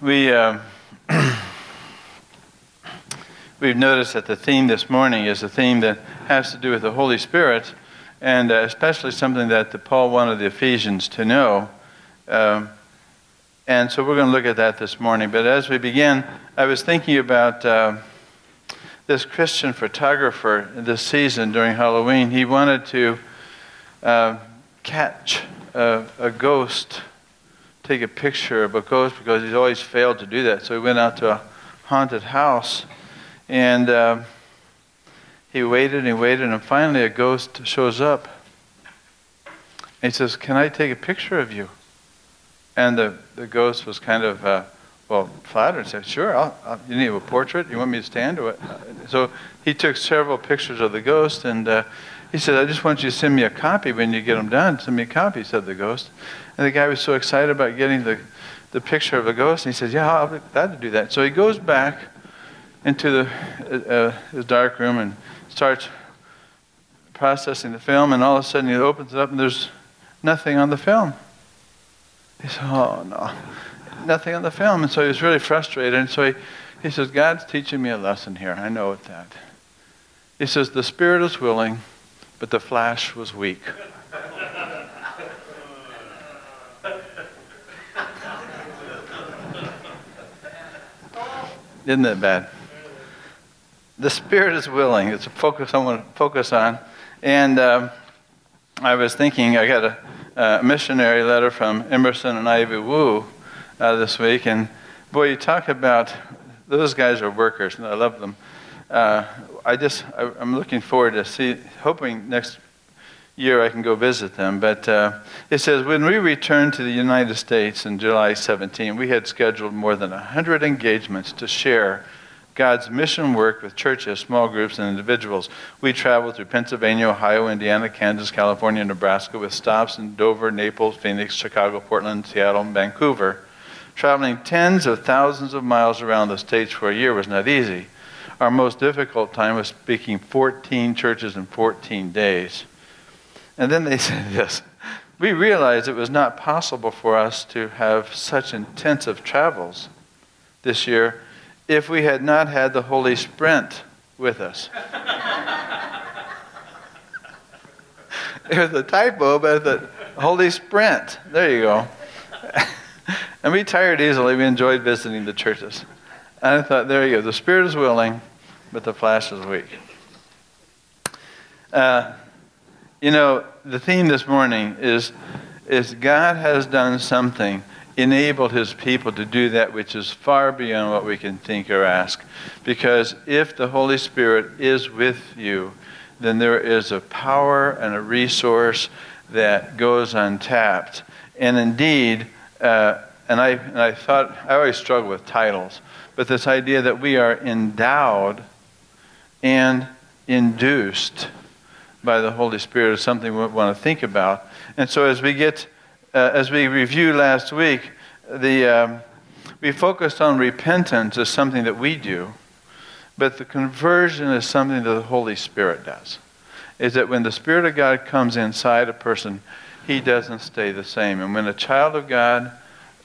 We, uh, we've noticed that the theme this morning is a theme that has to do with the Holy Spirit, and uh, especially something that the, Paul wanted the Ephesians to know. Um, and so we're going to look at that this morning. But as we begin, I was thinking about uh, this Christian photographer this season during Halloween. He wanted to uh, catch a, a ghost take a picture of a ghost because he's always failed to do that. So he went out to a haunted house and uh, he waited and he waited, and finally a ghost shows up. He says, Can I take a picture of you? And the, the ghost was kind of, uh, well, flattered and said, Sure, I'll, I'll, you need a portrait? You want me to stand? Or what? So he took several pictures of the ghost and uh, he said, I just want you to send me a copy when you get them done. Send me a copy, said the ghost. And the guy was so excited about getting the, the picture of a ghost. And he says, Yeah, I'll be glad to do that. So he goes back into the, uh, uh, his dark room and starts processing the film. And all of a sudden he opens it up and there's nothing on the film. He said, Oh, no. Nothing on the film. And so he was really frustrated. And so he, he says, God's teaching me a lesson here. I know it that. He says, The spirit is willing, but the flesh was weak. Isn't that bad? The spirit is willing. It's a focus I want to focus on. And um, I was thinking, I got a, a, missionary letter from Emerson and Ivy Wu uh, this week, and boy, you talk about those guys are workers, and I love them. Uh, I just, I, am looking forward to see, hoping next year I can go visit them. But uh, it says, when we returned to the United States in July 17, we had scheduled more than 100 engagements to share God's mission work with churches, small groups, and individuals. We traveled through Pennsylvania, Ohio, Indiana, Kansas, California, Nebraska, with stops in Dover, Naples, Phoenix, Chicago, Portland, Seattle, and Vancouver. Traveling tens of thousands of miles around the states for a year was not easy. Our most difficult time was speaking 14 churches in 14 days. And then they said this We realized it was not possible for us to have such intensive travels this year if we had not had the Holy Sprint with us. it was a typo, but the Holy Sprint. There you go. and we tired easily. We enjoyed visiting the churches. And I thought, there you go. The spirit is willing, but the flesh is weak. Uh, you know, the theme this morning is, is God has done something, enabled his people to do that which is far beyond what we can think or ask. Because if the Holy Spirit is with you, then there is a power and a resource that goes untapped. And indeed, uh, and, I, and I thought, I always struggle with titles, but this idea that we are endowed and induced by the Holy Spirit is something we want to think about. And so, as we get, uh, as we reviewed last week, the um, we focused on repentance as something that we do, but the conversion is something that the Holy Spirit does. Is that when the Spirit of God comes inside a person, he doesn't stay the same. And when a child of God,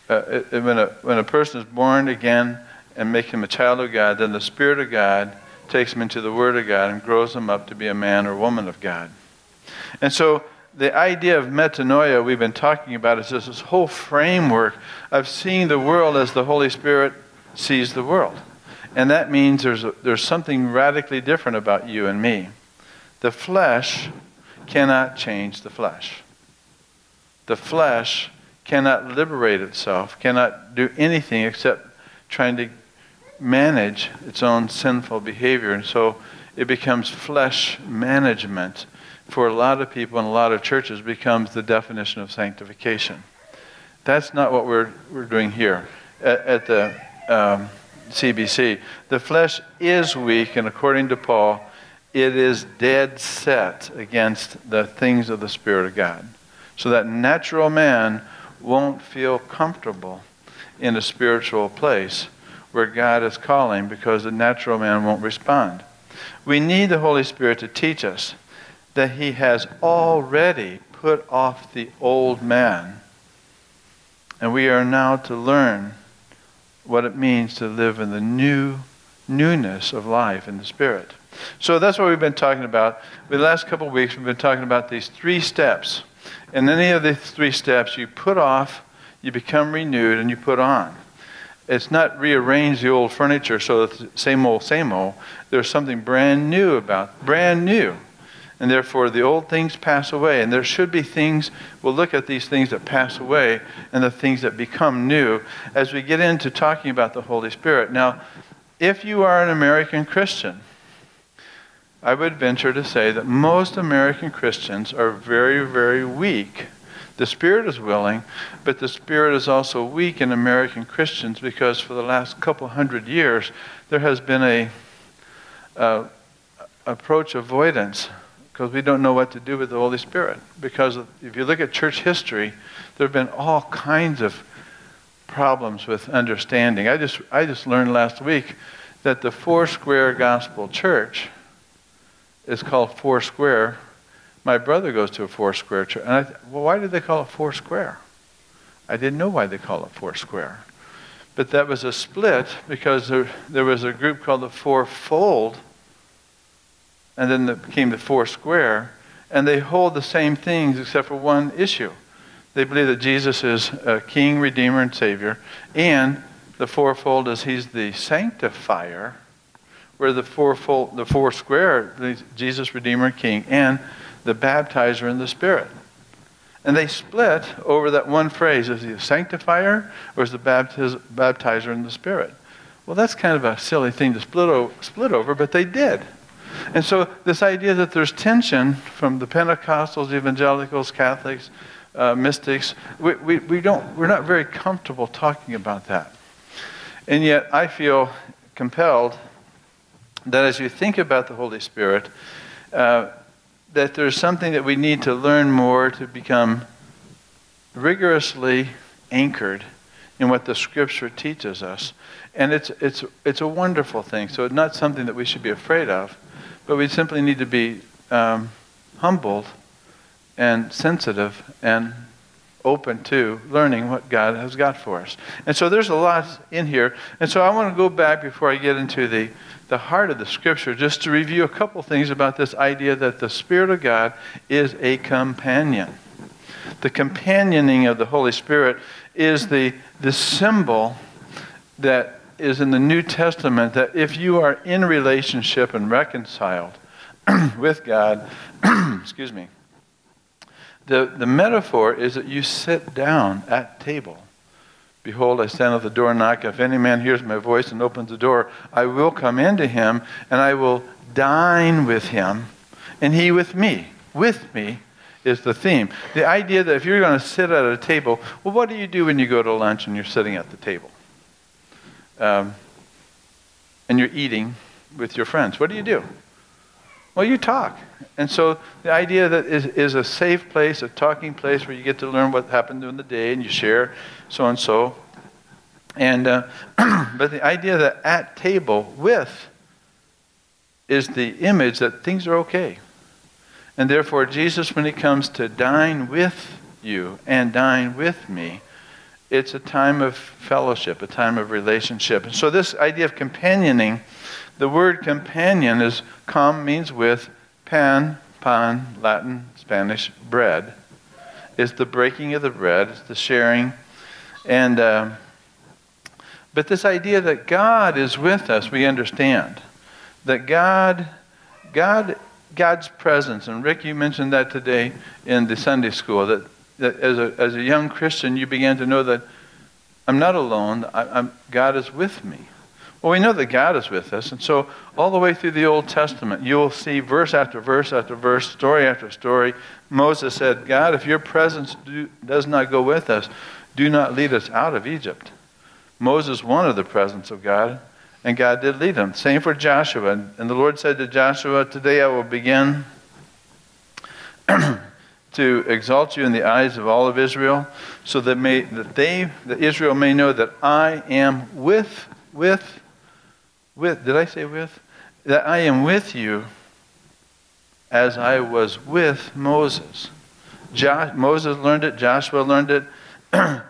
uh, when, a, when a person is born again and make him a child of God, then the Spirit of God takes him into the Word of God and grows him up to be a man or woman of God. And so the idea of metanoia we've been talking about is this whole framework of seeing the world as the Holy Spirit sees the world. And that means there's, a, there's something radically different about you and me. The flesh cannot change the flesh. The flesh cannot liberate itself, cannot do anything except trying to manage its own sinful behavior. And so it becomes flesh management for a lot of people in a lot of churches becomes the definition of sanctification. That's not what we're, we're doing here at, at the um, CBC. The flesh is weak, and according to Paul, it is dead set against the things of the Spirit of God. So that natural man won't feel comfortable in a spiritual place where God is calling because the natural man won't respond. We need the Holy Spirit to teach us that He has already put off the old man. And we are now to learn what it means to live in the new newness of life in the Spirit. So that's what we've been talking about. the last couple of weeks, we've been talking about these three steps. And any of these three steps, you put off, you become renewed, and you put on. It's not rearrange the old furniture so it's same old, same old. There's something brand new about, brand new. And therefore, the old things pass away. And there should be things, we'll look at these things that pass away and the things that become new as we get into talking about the Holy Spirit. Now, if you are an American Christian, I would venture to say that most American Christians are very, very weak. The Spirit is willing, but the Spirit is also weak in American Christians because for the last couple hundred years there has been a, a approach avoidance because we don't know what to do with the Holy Spirit. Because if you look at church history, there have been all kinds of problems with understanding. I just, I just learned last week that the Four Square Gospel Church is called Foursquare. My brother goes to a Foursquare church. And I, well, why did they call it Foursquare? I didn't know why they call it Foursquare. But that was a split because there, there was a group called the Fourfold, and then it became the Foursquare, and they hold the same things except for one issue. They believe that Jesus is a King, Redeemer, and Savior, and the fourfold is He's the sanctifier where the fourfold, the four square, Jesus, Redeemer, King, and the baptizer in the Spirit. And they split over that one phrase: is he a sanctifier or is the baptiz- baptizer in the Spirit? Well, that's kind of a silly thing to split, o- split over, but they did. And so this idea that there's tension from the Pentecostals, evangelicals, Catholics, uh, mystics, we, we, we don't, we're not very comfortable talking about that. And yet I feel compelled that as you think about the Holy Spirit, uh, that there's something that we need to learn more to become rigorously anchored in what the Scripture teaches us. And it's, it's, it's a wonderful thing. So it's not something that we should be afraid of, but we simply need to be um, humbled and sensitive and open to learning what God has got for us. And so there's a lot in here. And so I want to go back before I get into the, the heart of the scripture just to review a couple things about this idea that the Spirit of God is a companion. The companioning of the Holy Spirit is the, the symbol that is in the New Testament that if you are in relationship and reconciled with God, excuse me, the, the metaphor is that you sit down at table. Behold, I stand at the door and knock. If any man hears my voice and opens the door, I will come into him and I will dine with him and he with me. With me is the theme. The idea that if you're going to sit at a table, well, what do you do when you go to lunch and you're sitting at the table? Um, and you're eating with your friends. What do you do? Well, you talk. And so the idea that is, is a safe place, a talking place where you get to learn what happened during the day and you share so and so. And uh, but the idea that at table with is the image that things are okay. And therefore, Jesus, when he comes to dine with you and dine with me, it's a time of fellowship, a time of relationship. And so, this idea of companioning the word companion is com means with, pan, pan, Latin, Spanish, bread. Is the breaking of the bread, it's the sharing. And, uh, but this idea that God is with us, we understand. That God, God, God's presence, and Rick, you mentioned that today in the Sunday school, that, that as, a, as a young Christian, you began to know that I'm not alone, I, God is with me. Well, we know that God is with us. And so, all the way through the Old Testament, you'll see verse after verse after verse, story after story. Moses said, God, if your presence do, does not go with us, do not lead us out of Egypt. Moses wanted the presence of God, and God did lead him. Same for Joshua. And the Lord said to Joshua, Today I will begin to exalt you in the eyes of all of Israel, so that, may, that they, that Israel may know that I am with, with with, did I say with? That I am with you as I was with Moses. Jo- Moses learned it, Joshua learned it,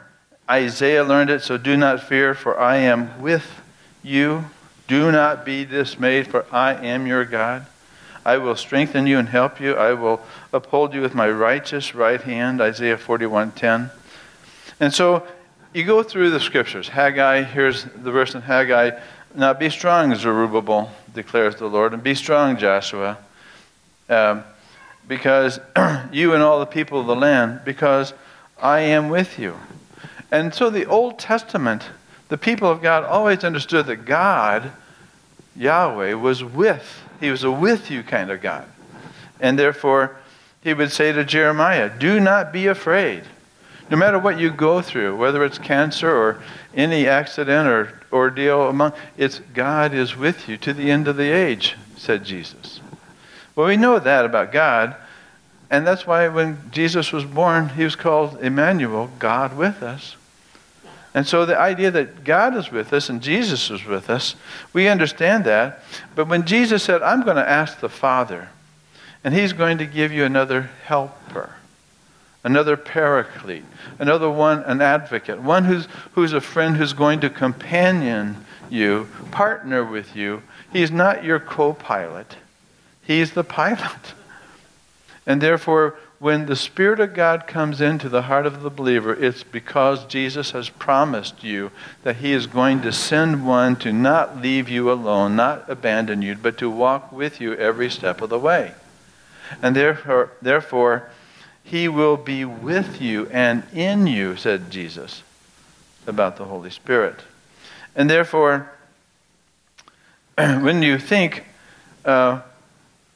Isaiah learned it, so do not fear, for I am with you. Do not be dismayed, for I am your God. I will strengthen you and help you. I will uphold you with my righteous right hand. Isaiah 41:10. And so you go through the scriptures. Haggai, here's the verse in Haggai. Now be strong, Zerubbabel, declares the Lord, and be strong, Joshua, um, because you and all the people of the land, because I am with you. And so the Old Testament, the people of God always understood that God, Yahweh, was with. He was a with you kind of God. And therefore, he would say to Jeremiah, Do not be afraid. No matter what you go through, whether it's cancer or any accident or ordeal among it's God is with you to the end of the age, said Jesus. Well, we know that about God, and that's why when Jesus was born, he was called Emmanuel, God with us. And so the idea that God is with us and Jesus is with us, we understand that. But when Jesus said, I'm going to ask the Father, and he's going to give you another helper another paraclete, another one, an advocate, one who's, who's a friend who's going to companion you, partner with you. He's not your co pilot, he's the pilot. And therefore, when the Spirit of God comes into the heart of the believer, it's because Jesus has promised you that He is going to send one to not leave you alone, not abandon you, but to walk with you every step of the way. And therefore, therefore he will be with you and in you, said Jesus about the Holy Spirit. And therefore, when you think, uh,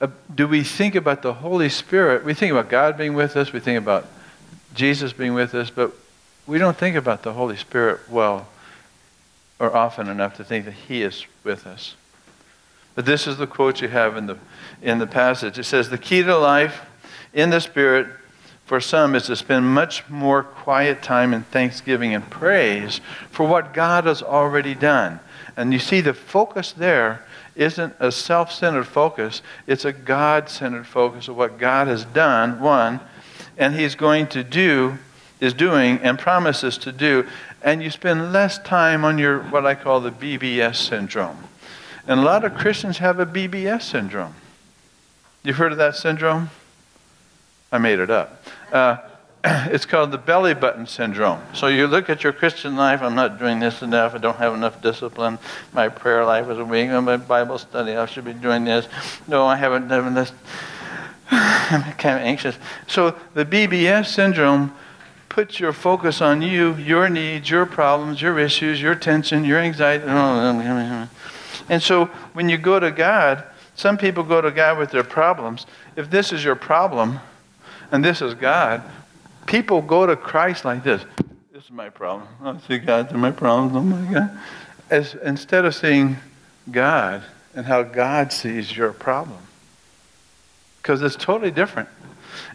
Uh, do we think about the Holy Spirit? We think about God being with us, we think about Jesus being with us, but we don't think about the Holy Spirit well or often enough to think that He is with us. But this is the quote you have in the, in the passage. It says, The key to life in the Spirit for some is to spend much more quiet time in thanksgiving and praise for what God has already done. And you see, the focus there isn't a self centered focus, it's a God centered focus of what God has done, one, and He's going to do, is doing, and promises to do. And you spend less time on your, what I call the BBS syndrome. And a lot of Christians have a BBS syndrome. You've heard of that syndrome? I made it up. Uh, it's called the belly button syndrome. So you look at your Christian life, I'm not doing this enough, I don't have enough discipline, my prayer life is weak, my Bible study, I should be doing this. No, I haven't done this. I'm kind of anxious. So the BBS syndrome puts your focus on you, your needs, your problems, your issues, your tension, your anxiety. And so when you go to God, some people go to God with their problems. If this is your problem, and this is God, people go to Christ like this. This is my problem. I see God through my problems. Oh my God. As, instead of seeing God and how God sees your problem. Because it's totally different.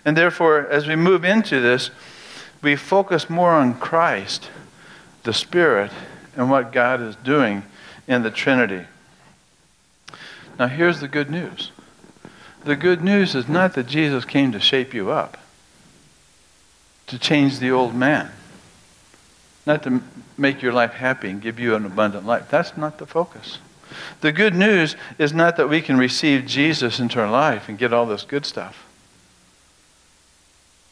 And therefore, as we move into this, we focus more on Christ, the Spirit, and what God is doing in the Trinity. Now, here's the good news the good news is not that Jesus came to shape you up, to change the old man, not to make your life happy and give you an abundant life. That's not the focus. The good news is not that we can receive Jesus into our life and get all this good stuff.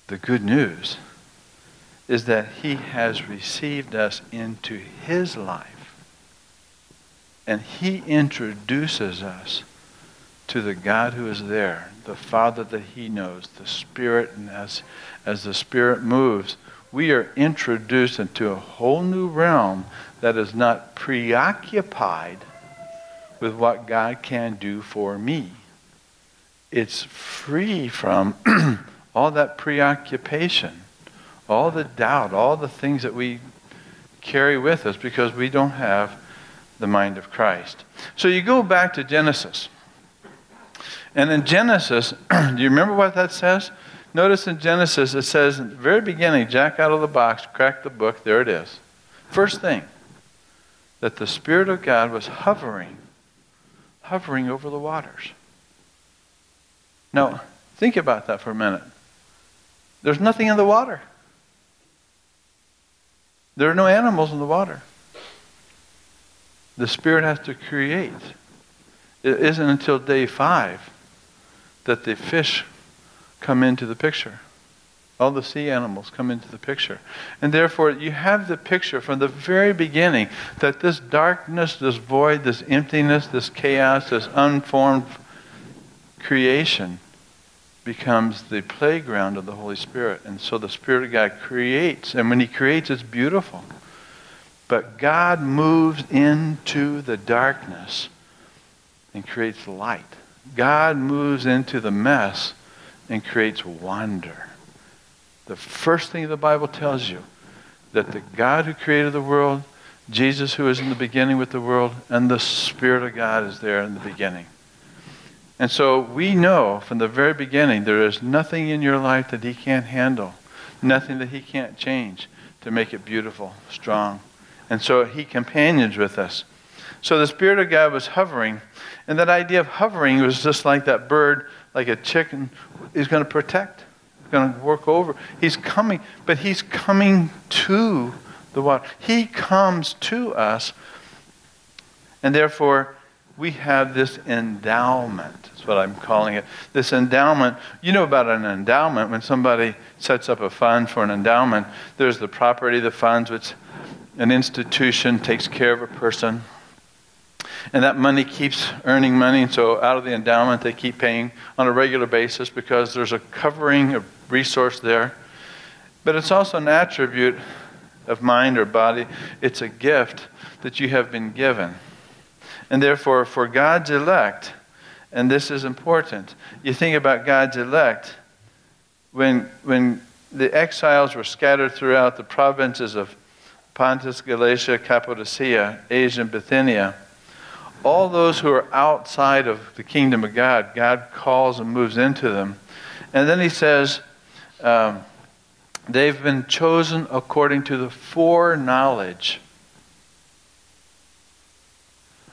The good news is that he has received us into his life. And he introduces us to the God who is there, the Father that he knows, the Spirit, and as, as the Spirit moves, we are introduced into a whole new realm that is not preoccupied with what God can do for me. It's free from all that preoccupation, all the doubt, all the things that we carry with us because we don't have the mind of Christ. So you go back to Genesis. And in Genesis, do you remember what that says? Notice in Genesis, it says in the very beginning, Jack out of the box, crack the book, there it is. First thing, that the Spirit of God was hovering, hovering over the waters. Now, think about that for a minute. There's nothing in the water. There are no animals in the water. The Spirit has to create. It isn't until day five that the fish come into the picture. All the sea animals come into the picture. And therefore, you have the picture from the very beginning that this darkness, this void, this emptiness, this chaos, this unformed creation becomes the playground of the Holy Spirit. And so the Spirit of God creates. And when He creates, it's beautiful. But God moves into the darkness and creates light. God moves into the mess and creates wonder. The first thing the Bible tells you that the God who created the world, Jesus who is in the beginning with the world, and the Spirit of God is there in the beginning. And so we know from the very beginning there is nothing in your life that He can't handle, nothing that He can't change to make it beautiful, strong. And so He companions with us. So the Spirit of God was hovering, and that idea of hovering was just like that bird, like a chicken, is going to protect, going to work over. He's coming, but He's coming to the water. He comes to us, and therefore we have this endowment. That's what I'm calling it. This endowment. You know about an endowment when somebody sets up a fund for an endowment. There's the property, the funds, which an institution takes care of a person. And that money keeps earning money, and so out of the endowment they keep paying on a regular basis because there's a covering of resource there. But it's also an attribute of mind or body, it's a gift that you have been given. And therefore, for God's elect, and this is important, you think about God's elect, when, when the exiles were scattered throughout the provinces of Pontus, Galatia, Cappadocia, Asia, and Bithynia, all those who are outside of the kingdom of God, God calls and moves into them. And then he says, um, they've been chosen according to the foreknowledge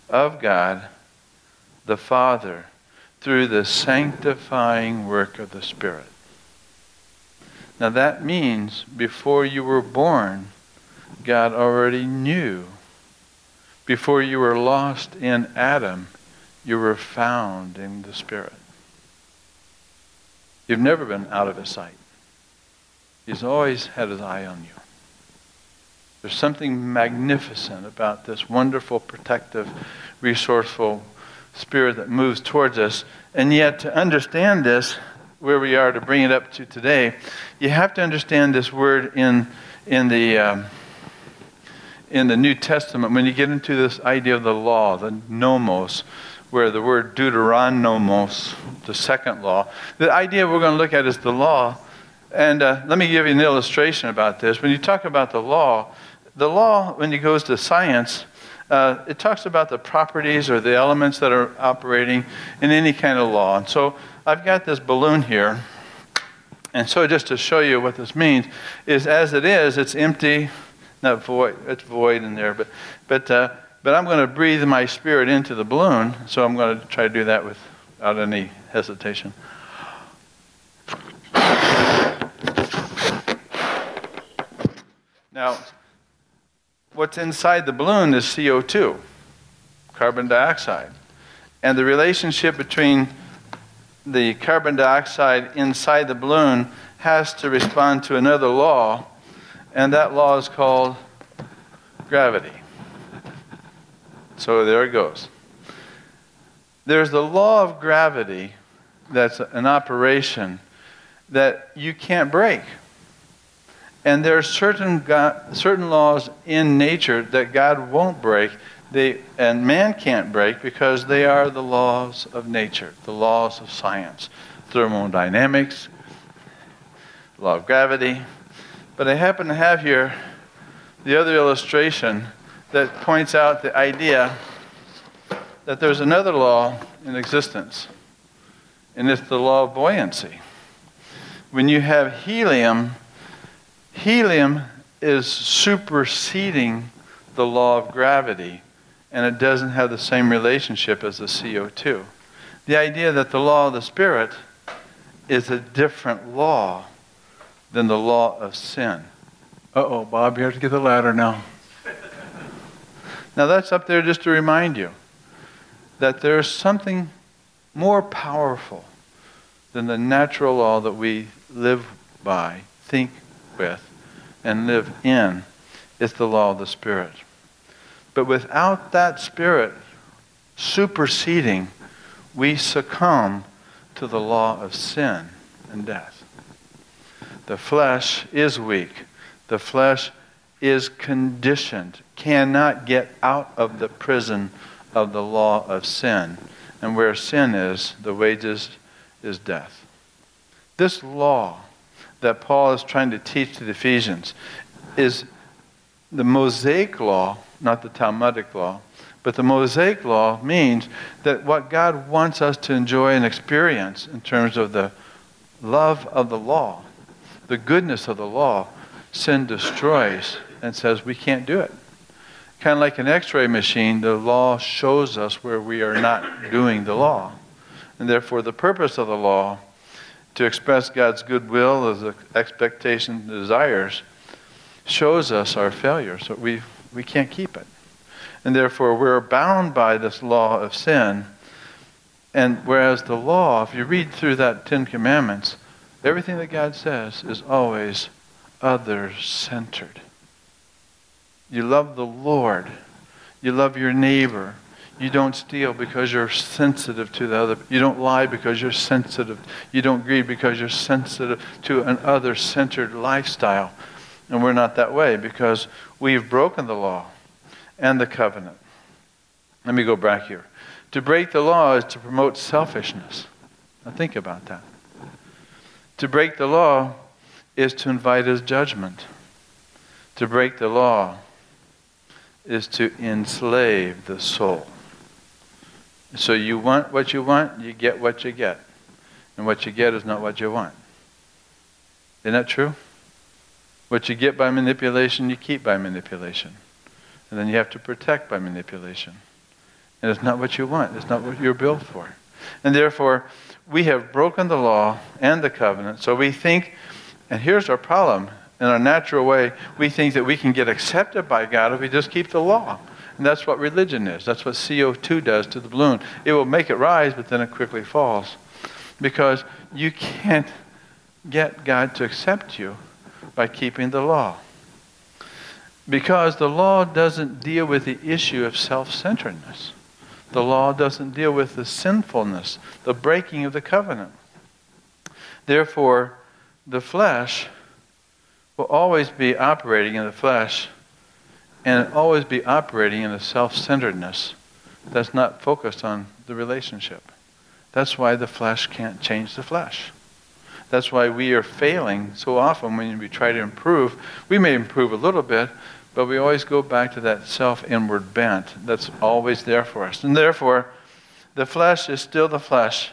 of God the Father through the sanctifying work of the Spirit. Now that means before you were born, God already knew. Before you were lost in Adam, you were found in the Spirit. You've never been out of his sight. He's always had his eye on you. There's something magnificent about this wonderful, protective, resourceful spirit that moves towards us. And yet, to understand this, where we are to bring it up to today, you have to understand this word in, in, the, um, in the New Testament. When you get into this idea of the law, the nomos, where the word deuteronomos, the second law, the idea we're going to look at is the law. And uh, let me give you an illustration about this. When you talk about the law, the law, when it goes to science, uh, it talks about the properties or the elements that are operating in any kind of law. And so I've got this balloon here. And so just to show you what this means, is as it is, it's empty, not void, it's void in there, but, but, uh, but I'm going to breathe my spirit into the balloon, so I'm going to try to do that without any hesitation. Now, what's inside the balloon is CO2, carbon dioxide. And the relationship between the carbon dioxide inside the balloon has to respond to another law, and that law is called gravity. So there it goes. There's the law of gravity that's an operation that you can't break. And there are certain, God, certain laws in nature that God won't break, they, and man can't break because they are the laws of nature, the laws of science, thermodynamics, law of gravity. But I happen to have here the other illustration that points out the idea that there's another law in existence, and it's the law of buoyancy. When you have helium, Helium is superseding the law of gravity, and it doesn't have the same relationship as the CO2. The idea that the law of the Spirit is a different law than the law of sin. Uh oh, Bob, you have to get the ladder now. now that's up there just to remind you that there's something more powerful than the natural law that we live by, think with, and live in. It's the law of the Spirit. But without that Spirit superseding, we succumb to the law of sin and death. The flesh is weak. The flesh is conditioned, cannot get out of the prison of the law of sin. And where sin is, the wages is death. This law that Paul is trying to teach to the Ephesians is the Mosaic law, not the Talmudic law. But the Mosaic law means that what God wants us to enjoy and experience in terms of the love of the law, the goodness of the law, sin destroys and says we can't do it. Kind of like an x ray machine, the law shows us where we are not doing the law. And therefore, the purpose of the law, to express God's goodwill as expectation, desires, shows us our failure. So we, we can't keep it. And therefore, we're bound by this law of sin. And whereas the law, if you read through that Ten Commandments, everything that God says is always other centered. You love the Lord. You love your neighbor. You don't steal because you're sensitive to the other. You don't lie because you're sensitive. You don't greed because you're sensitive to an other centered lifestyle. And we're not that way because we've broken the law and the covenant. Let me go back here. To break the law is to promote selfishness. Now think about that. To break the law is to invite his judgment. To break the law is to enslave the soul. So you want what you want, you get what you get. And what you get is not what you want. Isn't that true? What you get by manipulation, you keep by manipulation. And then you have to protect by manipulation. And it's not what you want, it's not what you're built for. And therefore, we have broken the law and the covenant. So we think, and here's our problem in our natural way, we think that we can get accepted by God if we just keep the law. And that's what religion is. That's what CO2 does to the balloon. It will make it rise, but then it quickly falls. Because you can't get God to accept you by keeping the law. Because the law doesn't deal with the issue of self centeredness. The law doesn't deal with the sinfulness, the breaking of the covenant. Therefore, the flesh will always be operating in the flesh and always be operating in a self centeredness that's not focused on the relationship. That's why the flesh can't change the flesh. That's why we are failing so often when we try to improve. We may improve a little bit, but we always go back to that self inward bent that's always there for us. And therefore, the flesh is still the flesh,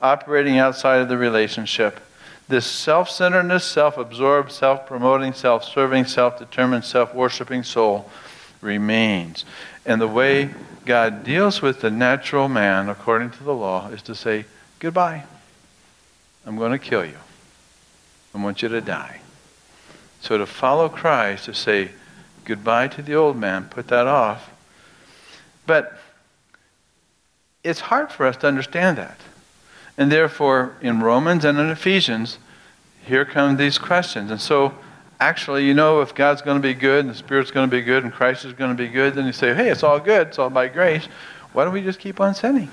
operating outside of the relationship. This self centeredness, self absorbed, self promoting, self serving, self determined, self worshiping soul remains. And the way God deals with the natural man, according to the law, is to say, Goodbye. I'm going to kill you. I want you to die. So to follow Christ, to say goodbye to the old man, put that off. But it's hard for us to understand that. And therefore, in Romans and in Ephesians, here come these questions. And so, actually, you know, if God's going to be good and the Spirit's going to be good and Christ is going to be good, then you say, hey, it's all good, it's all by grace. Why don't we just keep on sinning?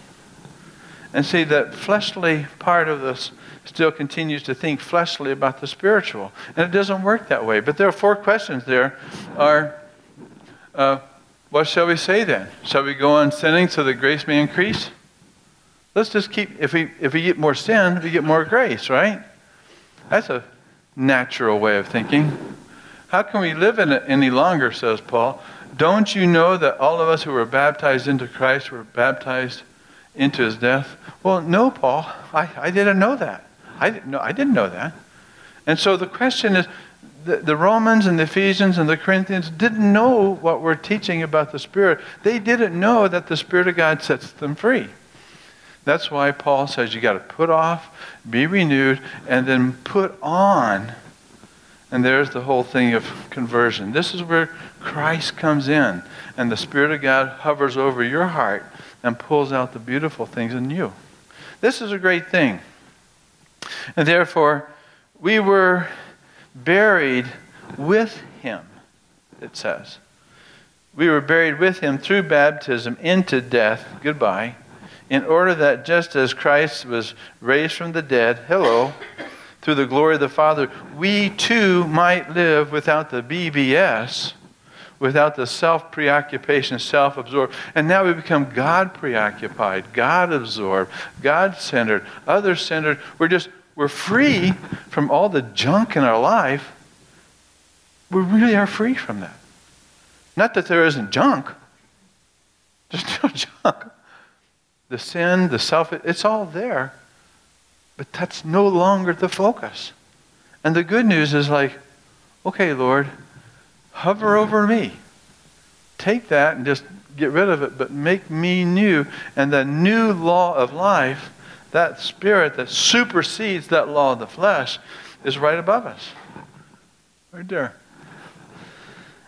And see, that fleshly part of this still continues to think fleshly about the spiritual. And it doesn't work that way. But there are four questions there. Are, uh, what shall we say then? Shall we go on sinning so that grace may increase? Let's just keep, if we, if we get more sin, we get more grace, right? That's a natural way of thinking. How can we live in it any longer, says Paul? Don't you know that all of us who were baptized into Christ were baptized into his death? Well, no, Paul. I, I didn't know that. I didn't know, I didn't know that. And so the question is the, the Romans and the Ephesians and the Corinthians didn't know what we're teaching about the Spirit. They didn't know that the Spirit of God sets them free. That's why Paul says you got to put off, be renewed, and then put on. And there's the whole thing of conversion. This is where Christ comes in, and the Spirit of God hovers over your heart and pulls out the beautiful things in you. This is a great thing. And therefore, we were buried with him, it says. We were buried with him through baptism into death, goodbye, in order that just as Christ was raised from the dead, hello, through the glory of the Father, we too might live without the BBS, without the self preoccupation, self absorbed. And now we become God preoccupied, God absorbed, God centered, other centered. We're just, we're free from all the junk in our life. We really are free from that. Not that there isn't junk, there's no junk. The sin, the self, it's all there. But that's no longer the focus. And the good news is like, okay, Lord, hover over me. Take that and just get rid of it, but make me new. And the new law of life, that spirit that supersedes that law of the flesh, is right above us. Right there.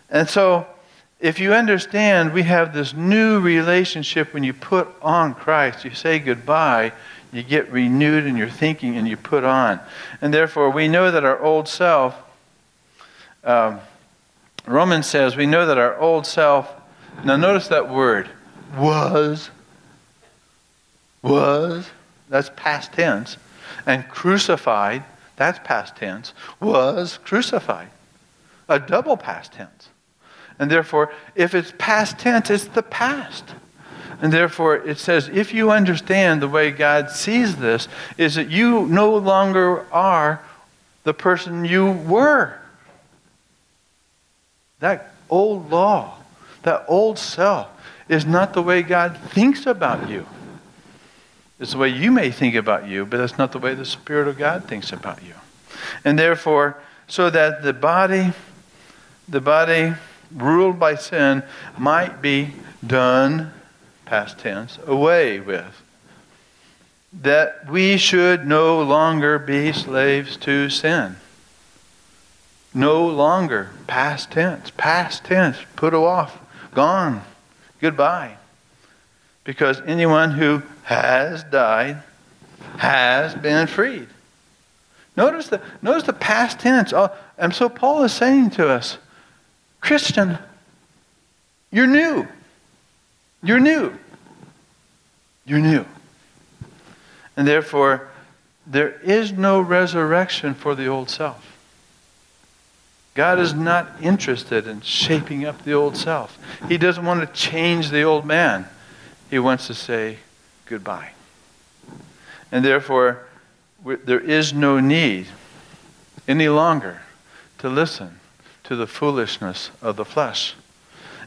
And so, if you understand, we have this new relationship when you put on Christ. You say goodbye you get renewed in your thinking and you put on. And therefore, we know that our old self, um, Romans says, we know that our old self, now notice that word, was, was, that's past tense, and crucified, that's past tense, was crucified. A double past tense. And therefore, if it's past tense, it's the past. And therefore, it says, if you understand the way God sees this, is that you no longer are the person you were. That old law, that old self, is not the way God thinks about you. It's the way you may think about you, but that's not the way the Spirit of God thinks about you. And therefore, so that the body, the body ruled by sin might be done past tense, away with. That we should no longer be slaves to sin. No longer, past tense, past tense, put off, gone, goodbye. Because anyone who has died has been freed. Notice the, notice the past tense. Oh, and so Paul is saying to us, Christian, you're new. You're new. You're new. And therefore, there is no resurrection for the old self. God is not interested in shaping up the old self. He doesn't want to change the old man. He wants to say goodbye. And therefore, there is no need any longer to listen to the foolishness of the flesh.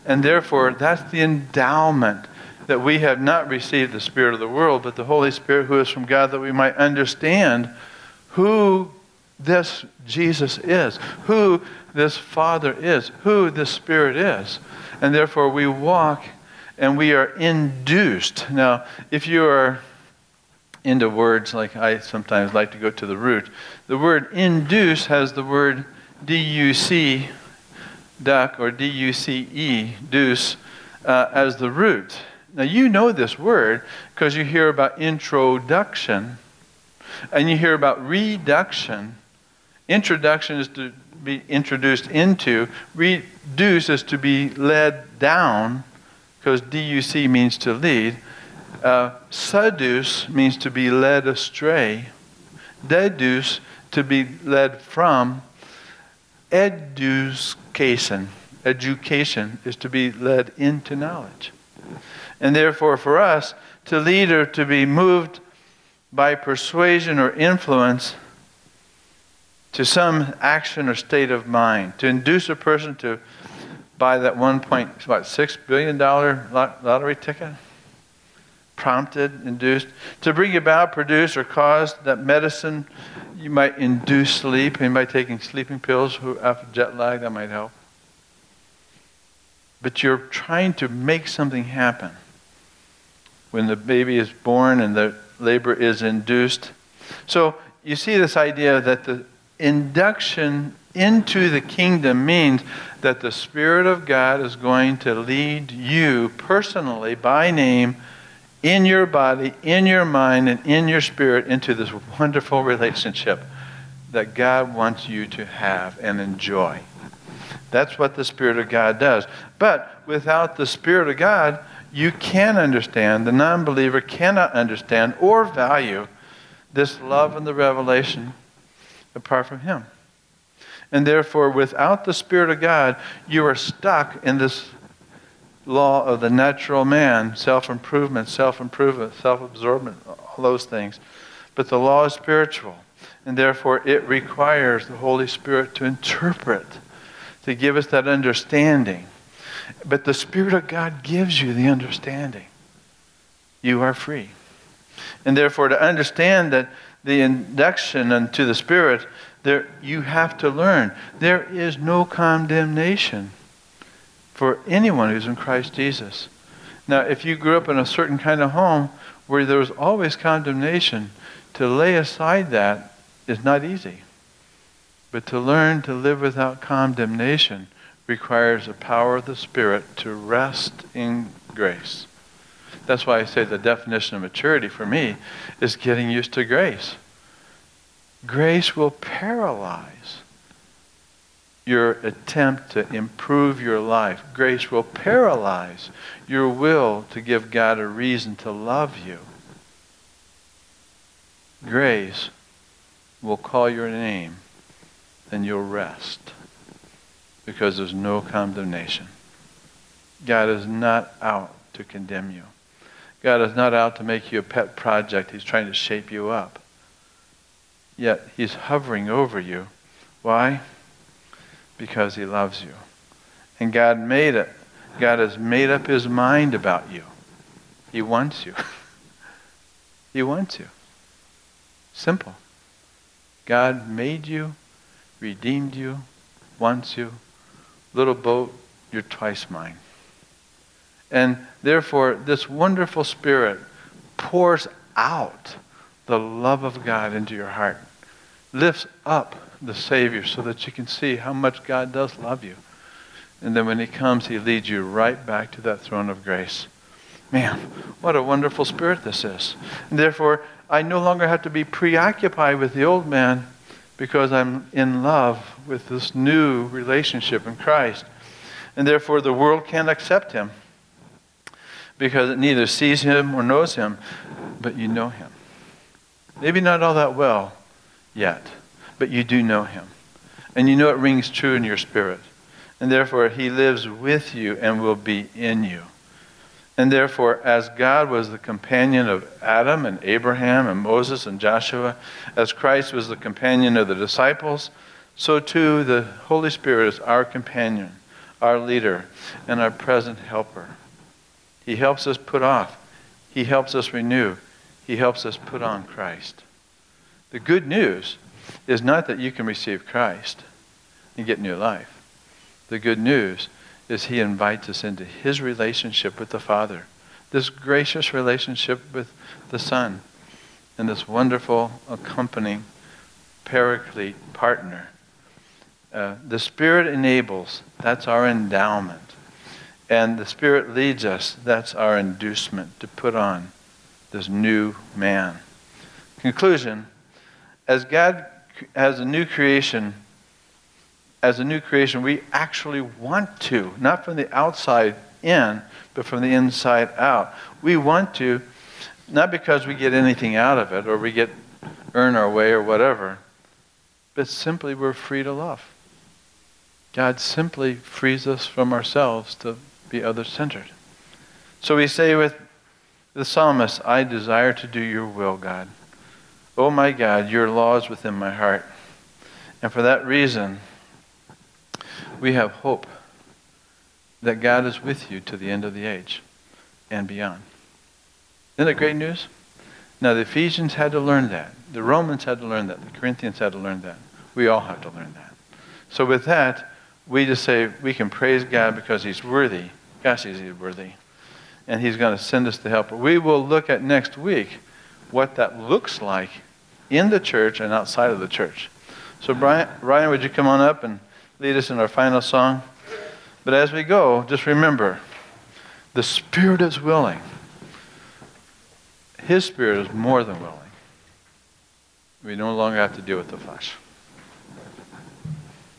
And therefore, that's the endowment that we have not received the Spirit of the world, but the Holy Spirit who is from God, that we might understand who this Jesus is, who this Father is, who this Spirit is. And therefore, we walk and we are induced. Now, if you are into words like I sometimes like to go to the root, the word induce has the word D U C duck or D-U-C-E, deuce, uh, as the root. Now you know this word because you hear about introduction and you hear about reduction. Introduction is to be introduced into. Reduce is to be led down because D-U-C means to lead. Uh, seduce means to be led astray. Deduce, to be led from. Education. Education is to be led into knowledge. And therefore, for us, to lead or to be moved by persuasion or influence to some action or state of mind, to induce a person to buy that $1.6 billion lottery ticket, prompted, induced, to bring about, produce, or cause that medicine you might induce sleep, by taking sleeping pills after jet lag, that might help. But you're trying to make something happen. When the baby is born and the labor is induced. So you see this idea that the induction into the kingdom means that the Spirit of God is going to lead you personally by name in your body, in your mind, and in your spirit into this wonderful relationship that God wants you to have and enjoy. That's what the Spirit of God does. But without the Spirit of God, you can understand, the non believer cannot understand or value this love and the revelation apart from Him. And therefore, without the Spirit of God, you are stuck in this law of the natural man self improvement, self improvement, self absorbment, all those things. But the law is spiritual. And therefore, it requires the Holy Spirit to interpret, to give us that understanding. But the Spirit of God gives you the understanding. You are free. And therefore, to understand that the induction unto the Spirit, there, you have to learn there is no condemnation for anyone who's in Christ Jesus. Now, if you grew up in a certain kind of home where there was always condemnation, to lay aside that is not easy. But to learn to live without condemnation requires the power of the Spirit to rest in grace. That's why I say the definition of maturity for me is getting used to grace. Grace will paralyze your attempt to improve your life. Grace will paralyze your will to give God a reason to love you. Grace will call your name and you'll rest because there's no condemnation. God is not out to condemn you. God is not out to make you a pet project. He's trying to shape you up. Yet He's hovering over you. Why? Because He loves you. And God made it. God has made up His mind about you. He wants you. he wants you. Simple. God made you, redeemed you, wants you. Little boat, you're twice mine. And therefore, this wonderful Spirit pours out the love of God into your heart, lifts up the Savior so that you can see how much God does love you. And then when He comes, He leads you right back to that throne of grace. Man, what a wonderful spirit this is. And therefore, I no longer have to be preoccupied with the old man because I'm in love with this new relationship in Christ. And therefore, the world can't accept him because it neither sees him or knows him, but you know him. Maybe not all that well yet, but you do know him. And you know it rings true in your spirit. And therefore, he lives with you and will be in you. And therefore, as God was the companion of Adam and Abraham and Moses and Joshua, as Christ was the companion of the disciples, so too the Holy Spirit is our companion, our leader, and our present helper. He helps us put off, He helps us renew, He helps us put on Christ. The good news is not that you can receive Christ and get new life. The good news is he invites us into his relationship with the Father, this gracious relationship with the Son, and this wonderful accompanying paraclete partner. Uh, the Spirit enables, that's our endowment. And the Spirit leads us, that's our inducement to put on this new man. Conclusion As God has a new creation, as a new creation, we actually want to, not from the outside in, but from the inside out. We want to, not because we get anything out of it or we get earn our way or whatever, but simply we're free to love. God simply frees us from ourselves to be other centered. So we say with the psalmist, I desire to do your will, God. Oh my God, your law is within my heart. And for that reason, we have hope that God is with you to the end of the age and beyond. Isn't that great news? Now, the Ephesians had to learn that. The Romans had to learn that. The Corinthians had to learn that. We all have to learn that. So, with that, we just say we can praise God because He's worthy. Gosh, He's worthy. And He's going to send us the helper. We will look at next week what that looks like in the church and outside of the church. So, Brian, Ryan, would you come on up and lead us in our final song? But as we go, just remember the Spirit is willing. His Spirit is more than willing. We no longer have to deal with the flesh.